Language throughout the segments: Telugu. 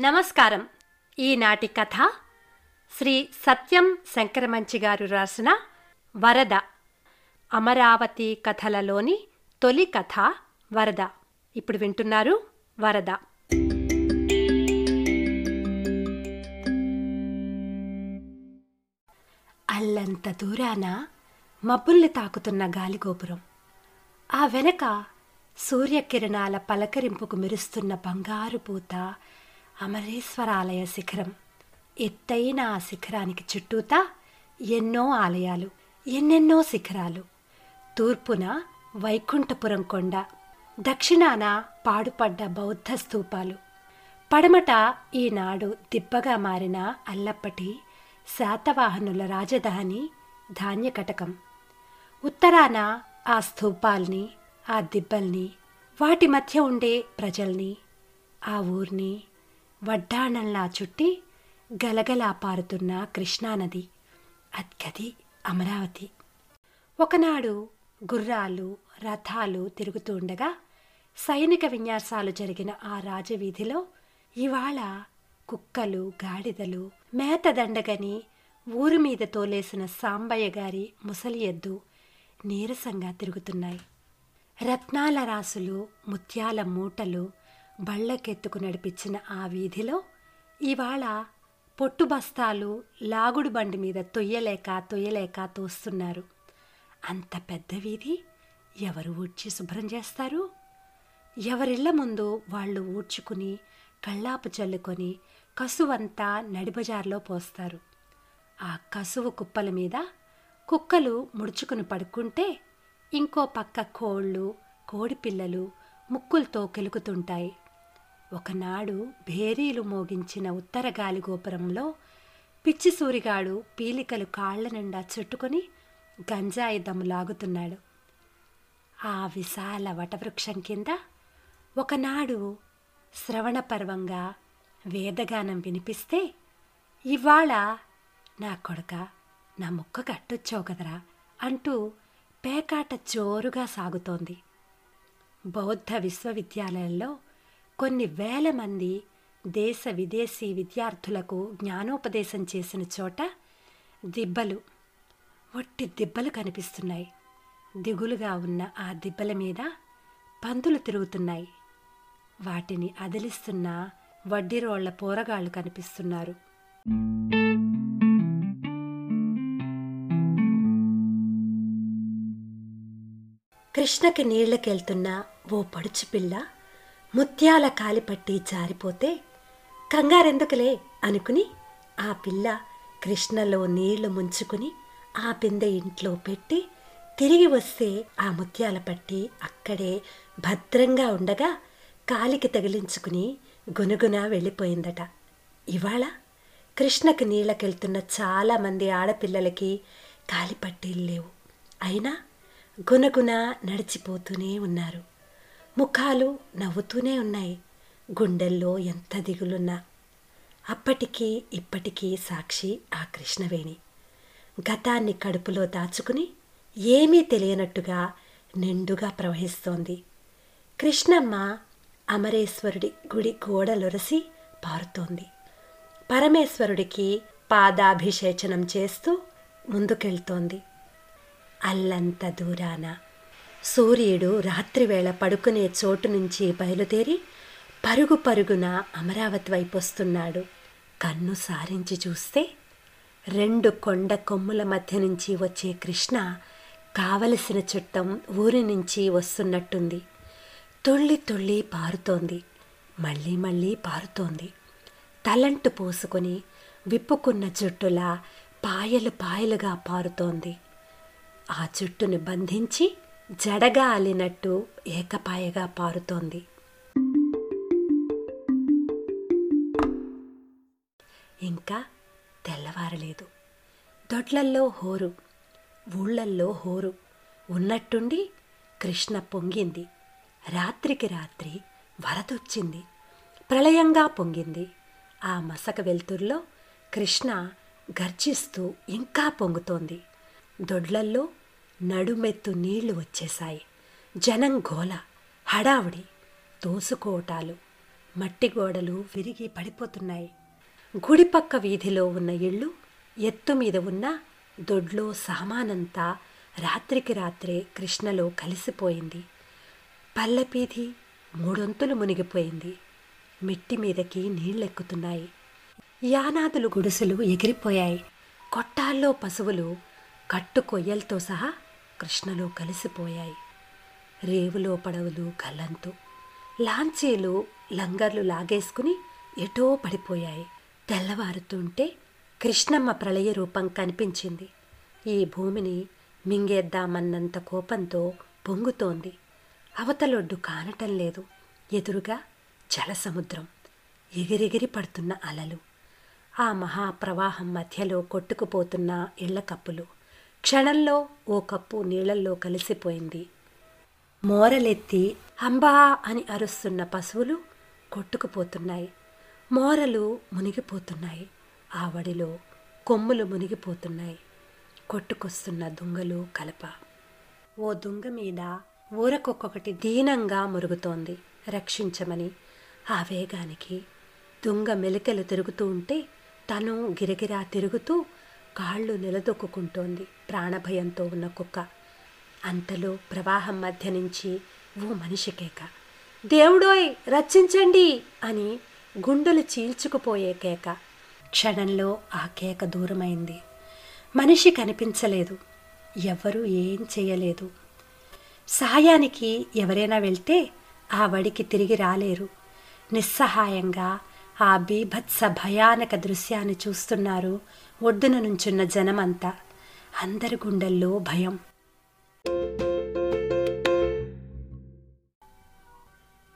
నమస్కారం. ఈనాటి కథ శ్రీ సత్యం శంకరమంచి గారు రాసిన వరద. అమరావతి కథలలోని తొలి కథ వరద. ఇప్పుడు వింటున్నారు వరద. అల్లంత దూరాన మబ్బుల్ని తాకుతున్న గాలిగోపురం. ఆ వెనక సూర్యకిరణాల పలకరింపుకు మెరుస్తున్న బంగారు పూత అమరేశ్వరాలయ శిఖరం. ఎత్తైన ఆ శిఖరానికి చుట్టూతా ఎన్నో ఆలయాలు ఎన్నెన్నో శిఖరాలు. తూర్పున వైకుంఠపురం కొండ దక్షిణాన పాడుపడ్డ బౌద్ధ స్థూపాలు. పడమట ఈనాడు దిబ్బగా మారిన అల్లప్పటి శాతవాహనుల రాజధాని ధాన్యకటకం. ఉత్తరాన ఆ స్థూపాల్ని ఆ దిబ్బల్ని వాటి మధ్య ఉండే ప్రజల్ని ఆ ఊర్ని వడ్డాణంలా చుట్టి గలగలా పారుతున్న కృష్ణానది అద్గది అమరావతి. ఒకనాడు గుర్రాలు రథాలు తిరుగుతూ ఉండగా సైనిక విన్యాసాలు జరిగిన ఆ రాజవీధిలో ఇవాళ కుక్కలు గాడిదలు మేత దండగని ఊరి మీద తోలేసిన సాంబయ్య గారి ముసలి ఎద్దు నీరసంగా తిరుగుతున్నాయి. రత్నాల రాసులు ముత్యాల మూటలు బళ్ళకెత్తుకు నడిపించిన ఆ వీధిలో ఇవాళ పొట్టు బస్తాలు లాగుడు బండి మీద తొయ్యలేక తొయ్యలేక తోస్తున్నారు. అంత పెద్ద వీధి ఎవరు ఊడ్చి శుభ్రం చేస్తారు? ఎవరిళ్ళ ముందు వాళ్ళు ఊడ్చుకుని కళ్ళాపు చల్లుకొని కసువంతా నడిబజార్లో పోస్తారు. ఆ కసువు కుప్పల మీద కుక్కలు ముడుచుకుని పడుకుంటే ఇంకో పక్క కోళ్ళు కోడిపిల్లలు ముక్కులతో కెలుకుతుంటాయి. ఒకనాడు భేరీలు మోగించిన ఉత్తర గాలి గోపురంలో పిచ్చి సూరిగాడు పీలికలు కాళ్ళ నిండా చుట్టుకొని గంజాయి దమ్ము లాగుతున్నాడు. ఆ విశాల వటవృక్షం కింద ఒకనాడు శ్రవణ పర్వంగా వేదగానం వినిపిస్తే ఇవాళ నా కొడక నా ముక్క కట్టొచ్చావు కదరా అంటూ పేకాట జోరుగా సాగుతోంది. బౌద్ధ విశ్వవిద్యాలయంలో కొన్ని వేల మంది దేశ విదేశీ విద్యార్థులకు జ్ఞానోపదేశం చేసిన చోట దిబ్బలు ఒట్టి దిబ్బలు కనిపిస్తున్నాయి. దిగులుగా ఉన్న ఆ దిబ్బల మీద పందులు తిరుగుతున్నాయి. వాటిని అదిలిస్తున్న వడ్డీరోళ్ళ పోరగాళ్ళు కనిపిస్తున్నారు. కృష్ణకి నీళ్ళకెళ్తున్న ఓ పడుచు పిల్ల ముత్యాల కాలిపట్టి జారిపోతే కంగారెందుకులే అనుకుని ఆ పిల్ల కృష్ణలో నీళ్ళు ముంచుకుని ఆ బిందె ఇంట్లో పెట్టి తిరిగి వస్తే ఆ ముత్యాల పట్టి అక్కడే భద్రంగా ఉండగా కాలికి తగిలించుకుని గునుగున వెళ్ళిపోయిందట. ఇవాళ కృష్ణకి నీళ్ళకెళ్తున్న చాలామంది ఆడపిల్లలకి కాలిపట్టీలు లేవు. అయినా గునగున నడిచిపోతూనే ఉన్నారు. ముఖాలు నవ్వుతూనే ఉన్నాయి. గుండెల్లో ఎంత దిగులున్నా. అప్పటికీ ఇప్పటికీ సాక్షి ఆ కృష్ణవేణి. గతాన్ని కడుపులో దాచుకుని ఏమీ తెలియనట్టుగా నిండుగా ప్రవహిస్తోంది. కృష్ణమ్మ అమరేశ్వరుడి గుడి గోడలొరసి పారుతోంది. పరమేశ్వరుడికి పాదాభిషేచనం చేస్తూ ముందుకెళ్తోంది. అల్లంత దూరాన. సూర్యుడు రాత్రివేళ పడుకునే చోటు నుంచి బయలుదేరి పరుగు పరుగున అమరావతి వైపు వస్తున్నాడు. కన్ను సారించి చూస్తే రెండు కొండ కొమ్ముల మధ్య నుంచి వచ్చే కృష్ణ కావలసిన చుట్టం ఊరి నుంచి వస్తున్నట్టుంది. తుళ్ళి తుళ్ళి పారుతోంది. మళ్ళీ మళ్ళీ పారుతోంది. తలంటు పోసుకొని విప్పుకున్న జుట్టులా పాయలు పాయలుగా పారుతోంది. ఆ జుట్టును బంధించి జడగా అల్లినట్టు ఏకపాయగా పారుతోంది. ఇంకా తెల్లవారలేదు. దొడ్లల్లో హోరు ఊళ్ళల్లో హోరు. ఉన్నట్టుండి కృష్ణ పొంగింది. రాత్రికి రాత్రి వరదొచ్చింది. ప్రళయంగా పొంగింది. ఆ మసక వెలుతుర్లో కృష్ణ గర్జిస్తూ ఇంకా పొంగుతోంది. దొడ్లల్లో నడుమెత్తు నీళ్ళు వచ్చేశాయి. జనం గోల హడావుడి తోసుకోటాలు మట్టి గోడలు విరిగి పడిపోతున్నాయి. గుడిపక్క వీధిలో ఉన్న ఇళ్ళు ఎత్తు మీద ఉన్న దొడ్లో సామానంతా రాత్రికి రాత్రే కృష్ణలో కలిసిపోయింది. పల్లెపీధి మూడొంతులు మునిగిపోయింది. మిట్టి మీదకి నీళ్ళెక్కుతున్నాయి. యానాదులు గుడిసెలు ఎగిరిపోయాయి. కొట్టాల్లో పశువులు కట్టు కొయ్యలతో సహా కృష్ణలో కలిసిపోయాయి. రేవులో పడవలు గల్లంతు లాంచీలు లంగర్లు లాగేసుకుని ఎటో పడిపోయాయి. తెల్లవారుతుంటే కృష్ణమ్మ ప్రళయ రూపం కనిపించింది. ఈ భూమిని మింగేద్దామన్నంత కోపంతో పొంగుతోంది. అవతలొడ్డు కానటం లేదు. ఎదురుగా జలసముద్రం ఎగిరెగిరి పడుతున్న అలలు ఆ మహాప్రవాహం మధ్యలో కొట్టుకుపోతున్న ఇళ్ళ కప్పులు క్షణంలో ఓ కప్పు నీళ్ళల్లో కలిసిపోయింది. మోరలెత్తి అంబా అని అరుస్తున్న పశువులు కొట్టుకుపోతున్నాయి. మోరలు మునిగిపోతున్నాయి. ఆ వడిలో కొమ్ములు మునిగిపోతున్నాయి. కొట్టుకొస్తున్న దుంగలు కలప. ఓ దుంగ మీద ఊరకొక్కొక్కటి దీనంగా మురుగుతోంది. రక్షించమని ఆ వేగానికి దుంగ మెలికలు తిరుగుతూ ఉంటే తను గిరగిరా తిరుగుతూ కాళ్ళు నిలదొక్కుంటోంది ప్రాణభయంతో ఉన్న కుక్క. అంతలో ప్రవాహం మధ్య నుంచి ఓ మనిషి కేక దేవుడోయ్ రక్షించండి! అని గుండెలు చీల్చుకుపోయే కేక. క్షణంలో ఆ కేక దూరమైంది. మనిషి కనిపించలేదు. ఎవ్వరూ ఏం చేయలేదు. సాయానికి ఎవరైనా వెళ్తే ఆ వడికి తిరిగి రాలేరు. నిస్సహాయంగా ఆ బీభత్స భయానక దృశ్యాన్ని చూస్తున్నారు ఒడ్డున నుంచున్న జనమంతా. అందరి గుండెల్లో భయం.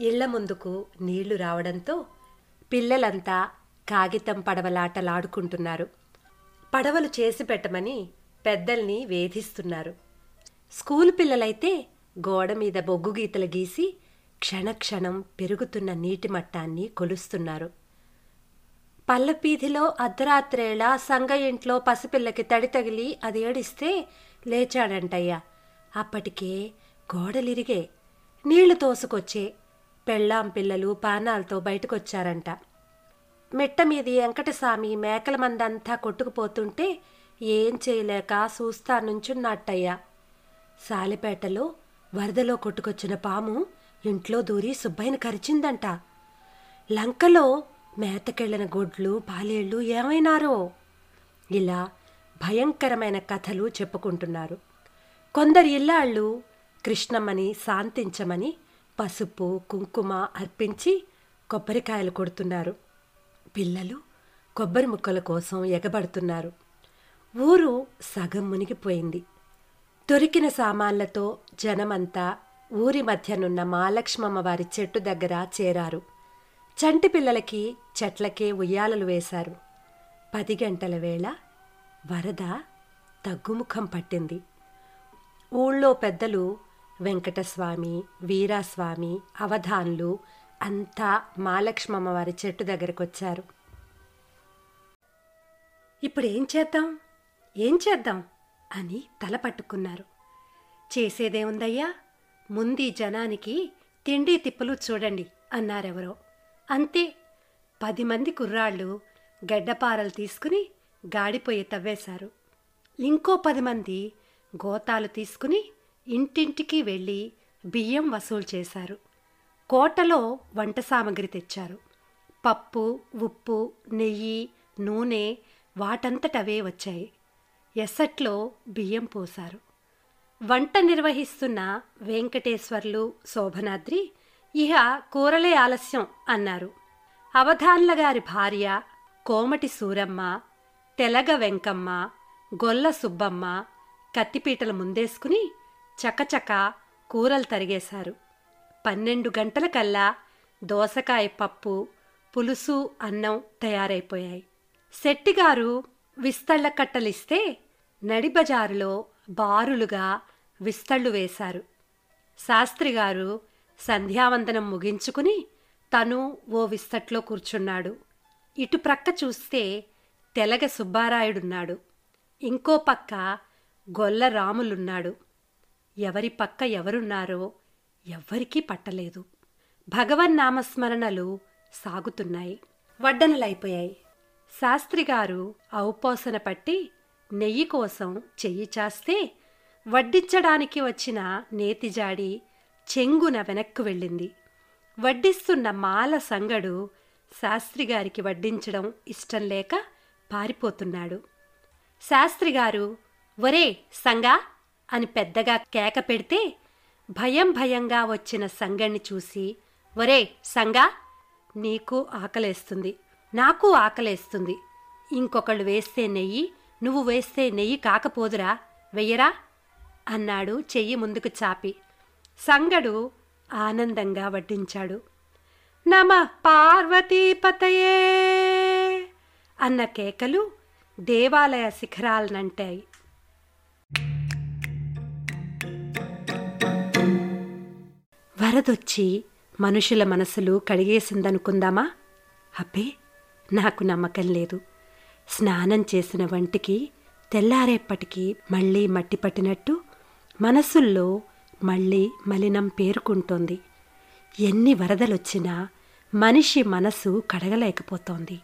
ఇళ్ళ ముందుకు నీళ్ళు రావడంతో పిల్లలంతా కాగితం పడవలాటలాడుకుంటున్నారు. పడవలు చేసి పెట్టమని పెద్దల్ని వేధిస్తున్నారు. స్కూల్ పిల్లలైతే గోడ మీద బొగ్గు గీతలు గీసి క్షణక్షణం పెరుగుతున్న నీటి మట్టాన్ని కొలుస్తున్నారు. పల్లపీధిలో అర్ధరాత్రేళ సంగ ఇంట్లో పసిపిల్లకి తడి తగిలి అది ఏడిస్తే లేచాడంటయ్యా. అప్పటికే గోడలిరిగే నీళ్ళు తోసుకొచ్చే పెళ్ళాం పిల్లలు పానాలతో బయటకొచ్చారంట. మెట్టమీది వెంకటస్వామి మేకల మందంతా కొట్టుకుపోతుంటే ఏం చేయలేక చూస్తా నుంచున్నట్టయ్యా సాలిపేటలో వరదలో కొట్టుకొచ్చిన పాము ఇంట్లో దూరి సుబ్బయ్యను కరిచిందంట. లంకలో మేతకెళ్ళిన గొడ్లు పాలేళ్ళు ఏమైనారో? ఇలా భయంకరమైన కథలు చెప్పుకుంటున్నారు. కొందరు ఇల్లాళ్ళు కృష్ణమ్మని శాంతించమని పసుపు కుంకుమ అర్పించి కొబ్బరికాయలు కొడుతున్నారు. పిల్లలు కొబ్బరి ముక్కల కోసం ఎగబడుతున్నారు. ఊరు సగం మునిగిపోయింది. దొరికిన సామాన్లతో జనమంతా ఊరి మధ్యనున్న మాలక్ష్మమ్మ వారి చెట్టు దగ్గర చేరారు. చంటి పిల్లలకి చెట్లకే ఉయ్యాలలు వేశారు. పది గంటల వేళ వరద తగ్గుముఖం పట్టింది. ఊళ్ళో పెద్దలు వెంకటస్వామి వీరాస్వామి అవధాన్లు అంతా మాలక్ష్మమ్మ వారి చెట్టు దగ్గరకొచ్చారు. ఇప్పుడు ఏం చేద్దాం? ఏం చేద్దాం? అని తల పట్టుకున్నారు. చేసేదేముందయ్యా? ముందీ జనానికి తిండి తిప్పలు చూడండి అన్నారెవరో. అంతే. పది మంది కుర్రాళ్ళు గడ్డపారలు తీసుకుని గాడిపోయి తవ్వేశారు. ఇంకో పది మంది గోతాలు తీసుకుని ఇంటింటికి వెళ్ళి బియ్యం వసూలు చేశారు. కోటలో వంట సామగ్రి తెచ్చారు. పప్పు ఉప్పు నెయ్యి నూనె వాటంతటవే వచ్చాయి. ఎసట్లో బియ్యం పోశారు. వంట నిర్వహిస్తున్న వెంకటేశ్వర్లు శోభనాద్రి ఇహ కూరలే ఆలస్యం అన్నారు. అవధాన్ల గారి భార్య కోమటి సూరమ్మ తెలగ వెంకమ్మ గొల్ల సుబ్బమ్మ కత్తిపీటలు ముందేసుకుని చకచక కూరలు తరిగేశారు. పన్నెండు గంటలకల్లా దోసకాయ పప్పు పులుసు అన్నం తయారైపోయాయి. శెట్టిగారు విస్తళ్ళ కట్టలిస్తే నడిబజారులో బారులుగా విస్తళ్ళు వేశారు. శాస్త్రిగారు సంధ్యావందనం ముగించుకుని తను ఓ విస్తట్లో కూర్చున్నాడు. ఇటు ప్రక్క చూస్తే తెలగ సుబ్బారాయుడున్నాడు. ఇంకో పక్క గొల్ల రాములున్నాడు. ఎవరి పక్క ఎవరున్నారో ఎవ్వరికీ పట్టలేదు. భగవన్నామస్మరణలు సాగుతున్నాయి. వడ్డనలైపోయాయి. శాస్త్రిగారు ఔపోసన పట్టి నెయ్యి కోసం చెయ్యి చాస్తే వడ్డించడానికి వచ్చిన నేతిజాడి చెంగున వెనక్కు వెళ్ళింది. వడ్డిస్తున్న మాల సంగడు శాస్త్రిగారికి వడ్డించడం ఇష్టం లేక పారిపోతున్నాడు. శాస్త్రిగారు ఒరే సంగా! అని పెద్దగా కేక పెడితే భయం భయంగా వచ్చిన సంగణ్ణి చూసి ఒరే సంగా! నీకు ఆకలేస్తుంది. నాకు ఆకలేస్తుంది. ఇంకొకళ్ళు వేస్తే నెయ్యి నువ్వు వేస్తే నెయ్యి కాకపోదురా వెయ్యరా? అన్నాడు చెయ్యి ముందుకు చాపి. సంగడు ఆనందంగా వడ్డించాడు. నమ పార్వతీపతయే అన్న కేకలు దేవాలయ శిఖరాలనంటాయి. వరదొచ్చి మనుషుల మనసులు కడిగేసిందనుకుందామా? అబ్బే నాకు నమ్మకం లేదు. స్నానం చేసిన వంటికి తెల్లారేపటికి మళ్ళీ మట్టి పట్టినట్టు మనసుల్లో మళ్ళీ మలినం పేరుకుంటోంది. ఎన్ని వరదలొచ్చినా మనిషి మనసు కడగలేకపోతోంది.